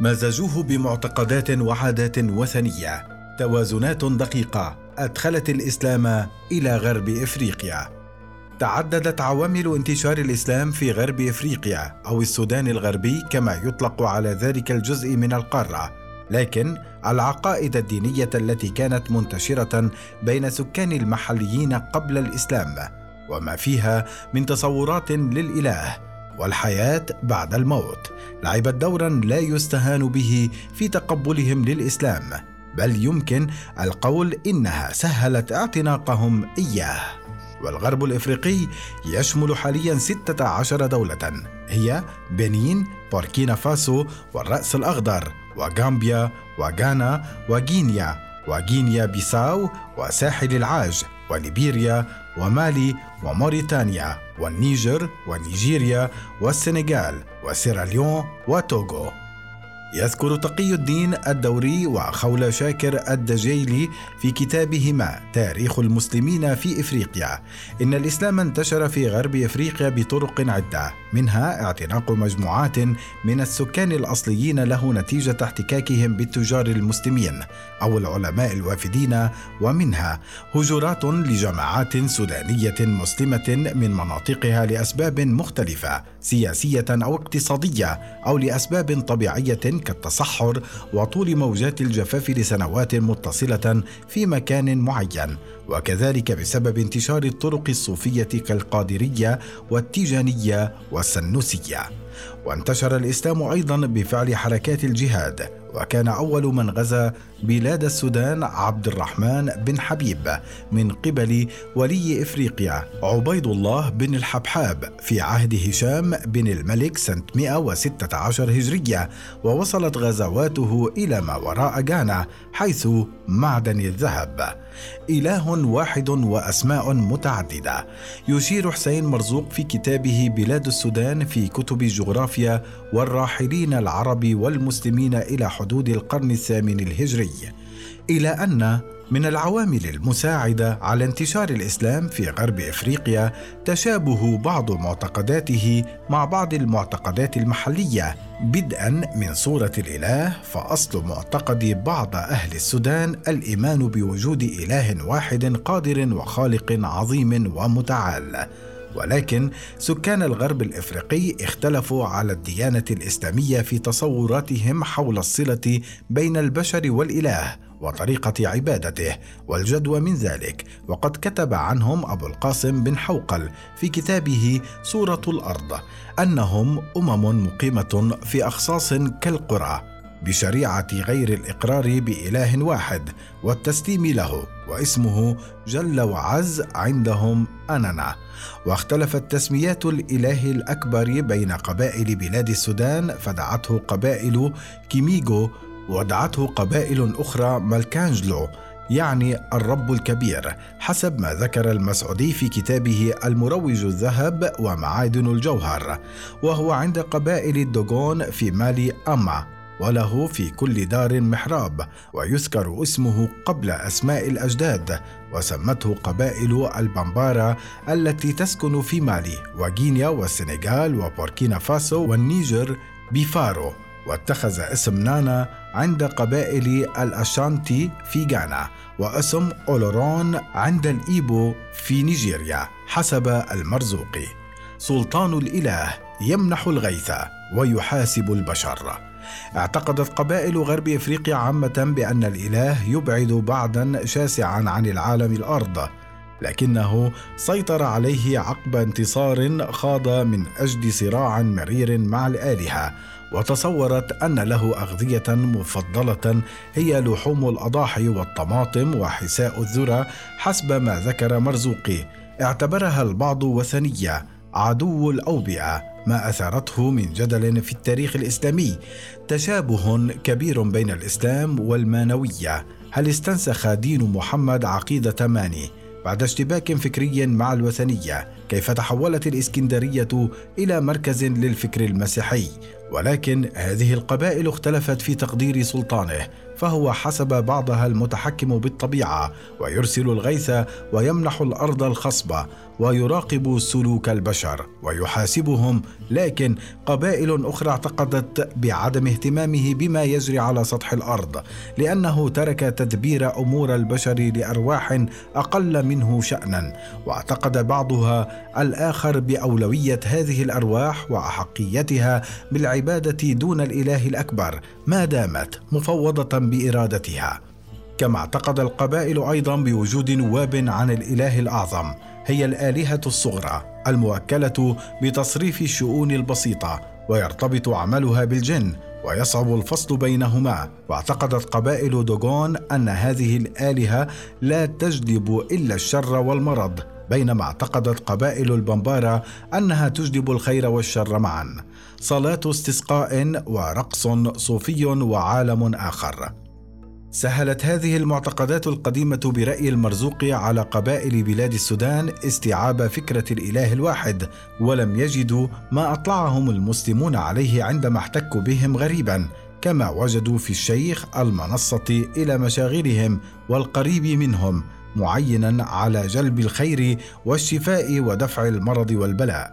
مزجوه بمعتقدات وعادات وثنية. توازنات دقيقة. أدخلت الإسلام إلى غرب إفريقيا. تعددت عوامل انتشار الإسلام في غرب إفريقيا أو السودان الغربي كما يطلق على ذلك الجزء من القارة. لكن العقائد الدينية التي كانت منتشرة بين سكان المحليين قبل الإسلام وما فيها من تصورات للإله. والحياة بعد الموت. لعبت دورا لا يستهان به في تقبلهم للإسلام بل يمكن القول إنها سهلت اعتناقهم إياه. والغرب الإفريقي يشمل حاليا 16 دولة هي بنين، بوركينا فاسو والرأس الأخضر وغامبيا وغانا وغينيا وغينيا بيساو وساحل العاج وليبيريا ومالي وموريتانيا والنيجر ونيجيريا والسنغال وسيراليون وتوغو. يذكر تقي الدين الدوري وخول شاكر الدجيلي في كتابهما تاريخ المسلمين في إفريقيا. إن الإسلام انتشر في غرب إفريقيا بطرق عدة منها اعتناق مجموعات من السكان الأصليين له نتيجة احتكاكهم بالتجار المسلمين أو العلماء الوافدين ومنها هجرات لجماعات سودانية مسلمة من مناطقها لأسباب مختلفة سياسية أو اقتصادية أو لأسباب طبيعية كالتصحر وطول موجات الجفاف لسنوات متصلة في مكان معين وكذلك بسبب انتشار الطرق الصوفية كالقادرية والتيجانية والسنوسية. وانتشر الإسلام أيضا بفعل حركات الجهاد وكان أول من غزا بلاد السودان عبد الرحمن بن حبيب من قبل ولي إفريقيا عبيد الله بن الحبحاب في عهد هشام بن الملك سنة 116 هجرية ووصلت غزواته إلى ما وراء غانا حيث معدن الذهب. إله واحد وأسماء متعددة. يشير حسين مرزوق في كتابه بلاد السودان في كتب الجغرافيا والراحلين العرب والمسلمين إلى حدود القرن الثامن الهجري إلى أن من العوامل المساعدة على انتشار الإسلام في غرب إفريقيا تشابه بعض معتقداته مع بعض المعتقدات المحلية بدءا من صورة الإله فأصل معتقد بعض أهل السودان الإيمان بوجود إله واحد قادر وخالق عظيم ومتعال. ولكن سكان الغرب الإفريقي اختلفوا على الديانة الإسلامية في تصوراتهم حول الصلة بين البشر والإله وطريقة عبادته والجدوى من ذلك. وقد كتب عنهم أبو القاسم بن حوقل في كتابه سورة الأرض أنهم أمم مقيمة في اخصاص كالقرى. بشريعة غير الإقرار بإله واحد والتسليم له واسمه جل وعز عندهم أننا. واختلفت تسميات الإله الأكبر بين قبائل بلاد السودان فدعته قبائل كيميغو ودعته قبائل أخرى مالكانجلو يعني الرب الكبير حسب ما ذكر المسعودي في كتابه المروج الذهب ومعادن الجوهر وهو عند قبائل الدوغون في مالي أما. وله في كل دار محراب ويذكر اسمه قبل أسماء الأجداد وسمته قبائل البامبارا التي تسكن في مالي وغينيا والسنغال وبوركينا فاسو والنيجر بيفارو واتخذ اسم نانا عند قبائل الأشانتي في غانا واسم أولورون عند الإيبو في نيجيريا حسب المرزوقي. سلطان الإله يمنح الغيث ويحاسب البشر. اعتقدت قبائل غرب إفريقيا عامة بأن الإله يبعد بعدا شاسعا عن العالم الأرض لكنه سيطر عليه عقب انتصار خاض من أجل صراع مرير مع الآلهة وتصورت أن له أغذية مفضلة هي لحوم الأضاحي والطماطم وحساء الذرة حسب ما ذكر مرزوقي اعتبرها البعض وثنية عدو الأوبئة. ما أثارته من جدل في التاريخ الإسلامي. تشابه كبير بين الإسلام والمانوية. هل استنسخ دين محمد عقيدة ماني بعد اشتباك فكري مع الوثنية؟ كيف تحولت الإسكندرية إلى مركز للفكر المسيحي؟ ولكن هذه القبائل اختلفت في تقدير سلطانه فهو حسب بعضها المتحكم بالطبيعة ويرسل الغيث ويمنح الأرض الخصبه ويراقب سلوك البشر ويحاسبهم لكن قبائل أخرى اعتقدت بعدم اهتمامه بما يجري على سطح الأرض لأنه ترك تدبير أمور البشر لأرواح أقل منه شأنا. واعتقد بعضها الآخر بأولوية هذه الأرواح وأحقيتها بالعبادة دون الإله الأكبر ما دامت مفوضة بإرادتها. كما اعتقد القبائل أيضا بوجود نواب عن الإله الأعظم. هي الآلهة الصغرى الموكله بتصريف الشؤون البسيطة ويرتبط عملها بالجن ويصعب الفصل بينهما. واعتقدت قبائل دوغون أن هذه الآلهة لا تجلب إلا الشر والمرض بينما اعتقدت قبائل البمبارا أنها تجلب الخير والشر معا. صلاة استسقاء ورقص صوفي وعالم آخر. سهلت هذه المعتقدات القديمة برأي المرزوق على قبائل بلاد السودان استيعاب فكرة الإله الواحد، ولم يجدوا ما أطلعهم المسلمون عليه عندما احتكوا بهم غريبا، كما وجدوا في الشيخ المنصة إلى مشاغلهم والقريب منهم، معينا على جلب الخير والشفاء ودفع المرض والبلاء.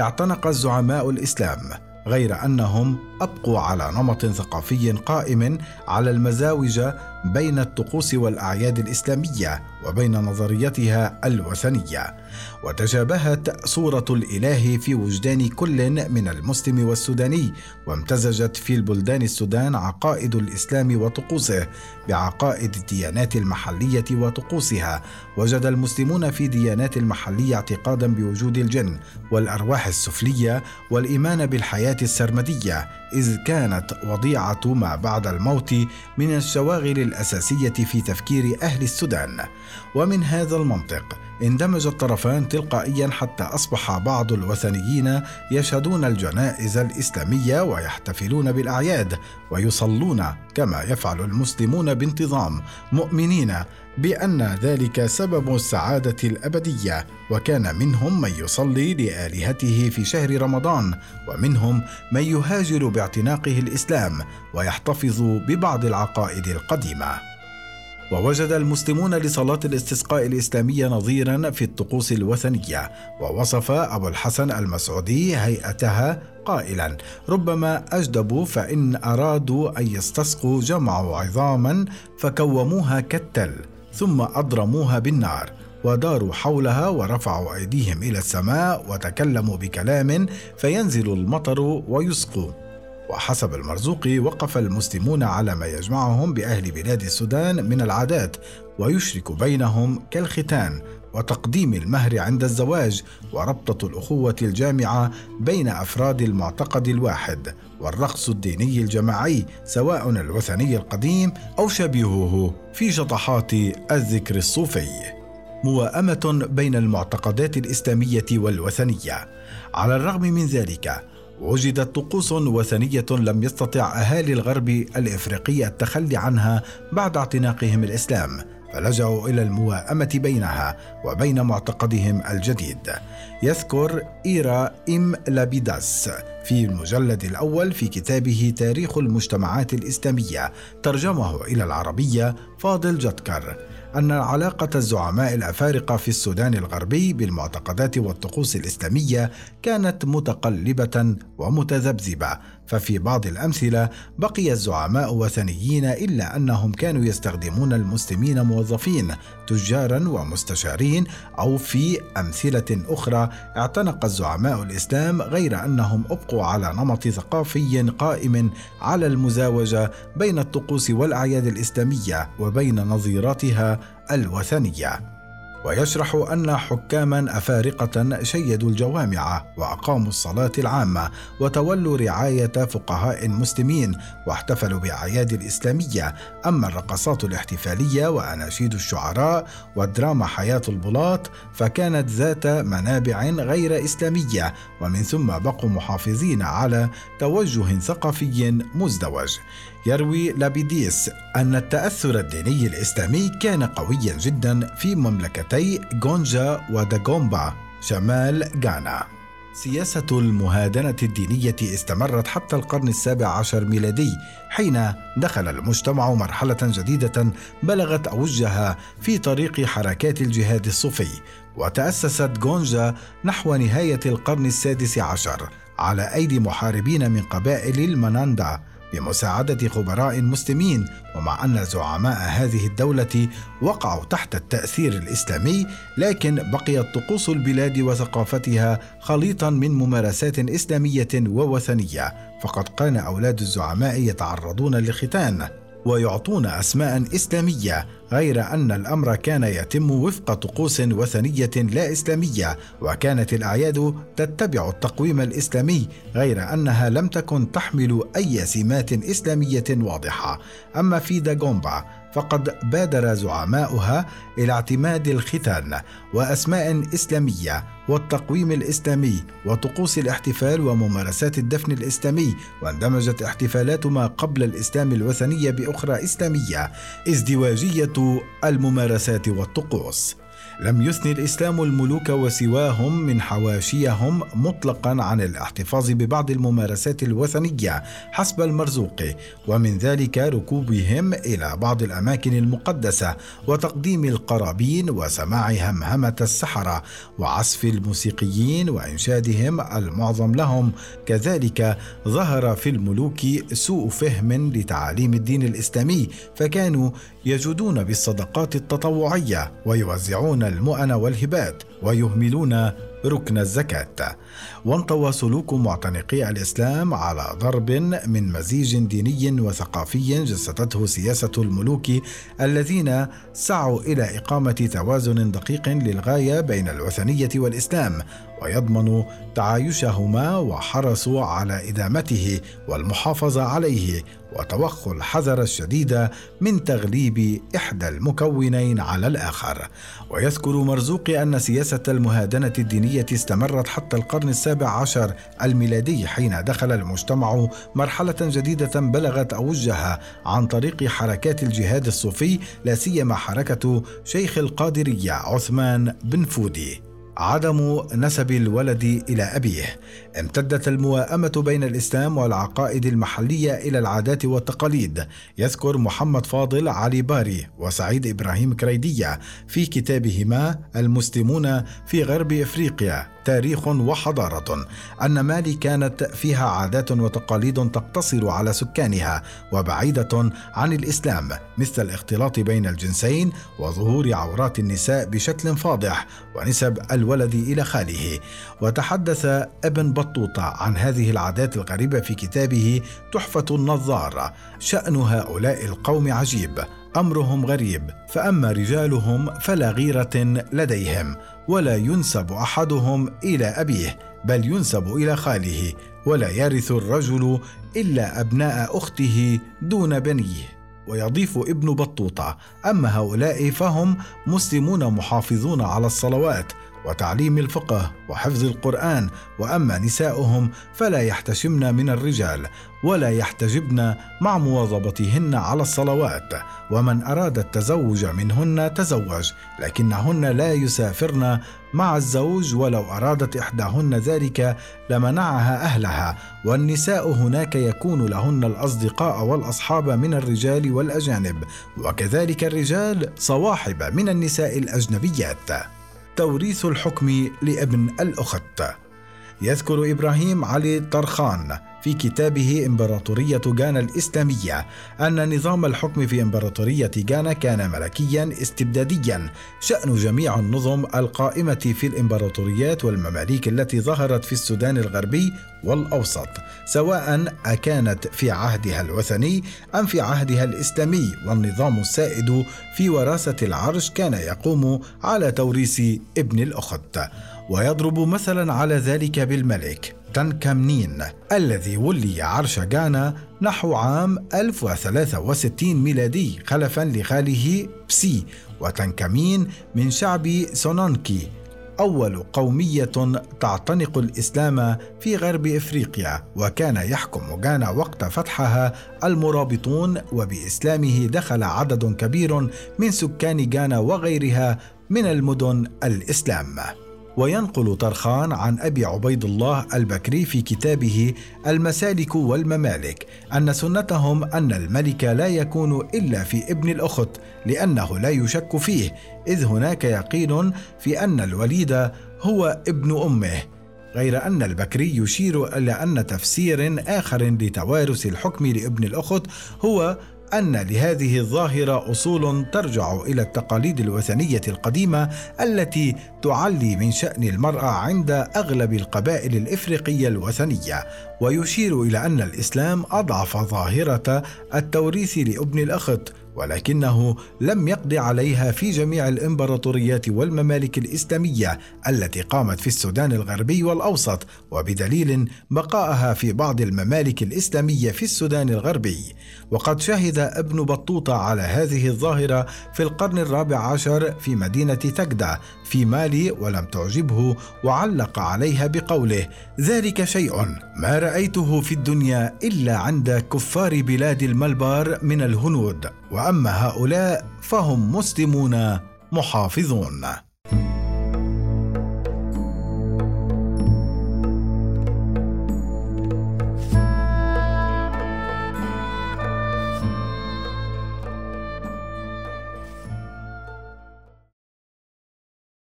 اعتنق الزعماء الإسلام غير أنهم أبقوا على نمط ثقافي قائم على المزاوج بين الطقوس والأعياد الإسلامية وبين نظريتها الوثنية وتشابهت صورة الإله في وجدان كل من المسلم والسوداني وامتزجت في البلدان السودان عقائد الإسلام وطقوسه بعقائد الديانات المحلية وطقوسها. وجد المسلمون في ديانات المحلية اعتقادا بوجود الجن والأرواح السفلية والإيمان بالحياة السرمدية إذ كانت وضيعة ما بعد الموت من الشواغل الأساسية في تفكير أهل السودان. ومن هذا المنطق اندمج الطرفان تلقائيا حتى أصبح بعض الوثنيين يشهدون الجنائز الإسلامية ويحتفلون بالأعياد ويصلون كما يفعل المسلمون بانتظام مؤمنين بأن ذلك سبب السعادة الأبدية. وكان منهم من يصلي لآلهته في شهر رمضان ومنهم من يهاجر باعتناقه الإسلام ويحتفظ ببعض العقائد القديمة. ووجد المسلمون لصلاة الاستسقاء الإسلامية نظيرا في الطقوس الوثنية ووصف أبو الحسن المسعودي هيئتها قائلا ربما أجدبوا فإن أرادوا أن يستسقوا جمعوا عظاما فكوموها كالتل ثم أضرموها بالنار وداروا حولها ورفعوا أيديهم إلى السماء وتكلموا بكلام فينزل المطر ويسقوا وحسب المرزوق وقف المسلمون على ما يجمعهم بأهل بلاد السودان من العادات ويشرك بينهم كالختان وتقديم المهر عند الزواج وربطة الأخوة الجامعة بين أفراد المعتقد الواحد والرقص الديني الجماعي سواء الوثني القديم أو شبيهه في شطحات الذكر الصوفي. موائمه بين المعتقدات الإسلامية والوثنية. على الرغم من ذلك وجدت طقوس وثنية لم يستطع أهالي الغرب الإفريقي التخلي عنها بعد اعتناقهم الإسلام فلجأوا إلى المواءمة بينها وبين معتقدهم الجديد. يذكر إيرا إم لابيداس في المجلد الأول في كتابه تاريخ المجتمعات الإسلامية ترجمه إلى العربية فاضل جتكر أن علاقة الزعماء الأفارقة في السودان الغربي بالمعتقدات والطقوس الإسلامية كانت متقلبة ومتذبذبة ففي بعض الأمثلة بقي الزعماء وثنيين إلا أنهم كانوا يستخدمون المسلمين موظفين تجارا ومستشارين أو في أمثلة أخرى اعتنق الزعماء الإسلام غير أنهم أبقوا على نمط ثقافي قائم على المزاوجة بين الطقوس والأعياد الإسلامية وبين نظيراتها الوثنية. ويشرح أن حكاما أفارقة شيدوا الجوامع وأقاموا الصلاة العامة وتولوا رعاية فقهاء مسلمين واحتفلوا بأعياد الإسلامية. أما الرقصات الاحتفالية وأناشيد الشعراء والدراما حياة البلاط فكانت ذات منابع غير إسلامية. ومن ثم بقوا محافظين على توجه ثقافي مزدوج. يروي لابيديس أن التأثر الديني الإسلامي كان قويا جدا في مملكتي غونجا وداغومبا شمال غانا. سياسة المهادنة الدينية استمرت حتى القرن السابع عشر ميلادي حين دخل المجتمع مرحلة جديدة بلغت أوجها في طريق حركات الجهاد الصوفي وتأسست جونجا نحو نهاية القرن السادس عشر على أيدي محاربين من قبائل المناندا. بمساعدة خبراء مسلمين ومع أن زعماء هذه الدولة وقعوا تحت التأثير الإسلامي لكن بقيت طقوس البلاد وثقافتها خليطا من ممارسات إسلامية ووثنية. فقد كان أولاد الزعماء يتعرضون للختان ويعطون أسماء إسلامية غير أن الأمر كان يتم وفق طقوس وثنية لا إسلامية وكانت الأعياد تتبع التقويم الإسلامي غير أنها لم تكن تحمل أي سمات إسلامية واضحة. أما في داغومبا فقد بادر زعماؤها إلى اعتماد الختان وأسماء إسلامية والتقويم الإسلامي وطقوس الاحتفال وممارسات الدفن الإسلامي واندمجت احتفالات ما قبل الإسلام الوثنية بأخرى إسلامية إزدواجية الممارسات والطقوس. لم يثني الإسلام الملوك وسواهم من حواشيهم مطلقا عن الاحتفاظ ببعض الممارسات الوثنية حسب المرزوق ومن ذلك ركوبهم إلى بعض الأماكن المقدسة وتقديم القرابين وسماع همهمة السحرة وعزف الموسيقيين وإنشادهم المعظم لهم. كذلك ظهر في الملوك سوء فهم لتعاليم الدين الإسلامي فكانوا يجودون بالصدقات التطوعية ويوزعون المؤن والهبات ويهملون ركن الزكاة. وانطوى سلوك معتنقي الإسلام على ضرب من مزيج ديني وثقافي جسدته سياسة الملوك الذين سعوا إلى إقامة توازن دقيق للغاية بين الوثنية والإسلام ويضمن تعايشهما وحرصوا على إدامته والمحافظة عليه وتوخوا الحذر الشديد من تغليب إحدى المكونين على الآخر. ويذكر مرزوق أن سياسة المهادنة الدينية استمرت حتى القرن السابع عشر الميلادي حين دخل المجتمع مرحلة جديدة بلغت أوجها عن طريق حركات الجهاد الصوفي لا سيما حركة شيخ القادرية عثمان بن فودي. عدم نسب الولد إلى أبيه. امتدت المواءمة بين الإسلام والعقائد المحلية إلى العادات والتقاليد. يذكر محمد فاضل علي باري وسعيد إبراهيم كريدية في كتابهما المسلمون في غرب إفريقيا. تاريخ وحضارة أن مالي كانت فيها عادات وتقاليد تقتصر على سكانها وبعيدة عن الإسلام مثل الاختلاط بين الجنسين وظهور عورات النساء بشكل فاضح ونسب الولد إلى خاله. وتحدث ابن بطوطة عن هذه العادات الغريبة في كتابه تحفة النظار شأن هؤلاء القوم عجيب. أمرهم غريب فأما رجالهم فلا غيرة لديهم ولا ينسب أحدهم إلى أبيه بل ينسب إلى خاله ولا يرث الرجل إلا أبناء أخته دون بنيه. ويضيف ابن بطوطة أما هؤلاء فهم مسلمون محافظون على الصلوات وتعليم الفقه وحفظ القرآن وأما نساؤهم فلا يحتشمن من الرجال ولا يحتجبن مع مواظبتهن على الصلوات ومن أراد التزوج منهن تزوج لكنهن لا يسافرن مع الزوج ولو أرادت إحداهن ذلك لمنعها أهلها والنساء هناك يكون لهن الأصدقاء والأصحاب من الرجال والأجانب وكذلك الرجال صواحب من النساء الأجنبيات. توريث الحكم لابن الأخت. يذكر إبراهيم علي طرخان في كتابه إمبراطورية غانا الإسلامية أن نظام الحكم في إمبراطورية غانا كان ملكيا استبداديا شأن جميع النظم القائمة في الإمبراطوريات والمماليك التي ظهرت في السودان الغربي والأوسط سواء أكانت في عهدها الوثني أم في عهدها الإسلامي. والنظام السائد في وراثة العرش كان يقوم على توريث ابن الأخت ويضرب مثلا على ذلك بالملك. تنكمنين الذي ولي عرش غانا نحو عام 1063 ميلادي خلفا لخاله بسي وتنكمين من شعب سونانكي أول قومية تعتنق الإسلام في غرب إفريقيا وكان يحكم غانا وقت فتحها المرابطون وبإسلامه دخل عدد كبير من سكان غانا وغيرها من المدن الإسلام. وينقل طرخان عن أبي عبيد الله البكري في كتابه المسالك والممالك أن سنتهم أن الملك لا يكون إلا في ابن الأخت لأنه لا يشك فيه إذ هناك يقين في أن الوليد هو ابن أمه. غير أن البكري يشير إلى أن تفسير آخر لتوارث الحكم لابن الأخت هو أن لهذه الظاهرة أصول ترجع إلى التقاليد الوثنية القديمة التي تعلي من شأن المرأة عند أغلب القبائل الإفريقية الوثنية ويشير إلى أن الإسلام أضعف ظاهرة التوريث لابن الأخت ولكنه لم يقض عليها في جميع الإمبراطوريات والممالك الإسلامية التي قامت في السودان الغربي والأوسط وبدليل بقائها في بعض الممالك الإسلامية في السودان الغربي. وقد شهد ابن بطوطة على هذه الظاهرة في القرن الرابع عشر في مدينة تكدا في مالي ولم تعجبه وعلق عليها بقوله ذلك شيء ما رأيته في الدنيا إلا عند كفار بلاد الملبار من الهنود وأما هؤلاء فهم مسلمون محافظون.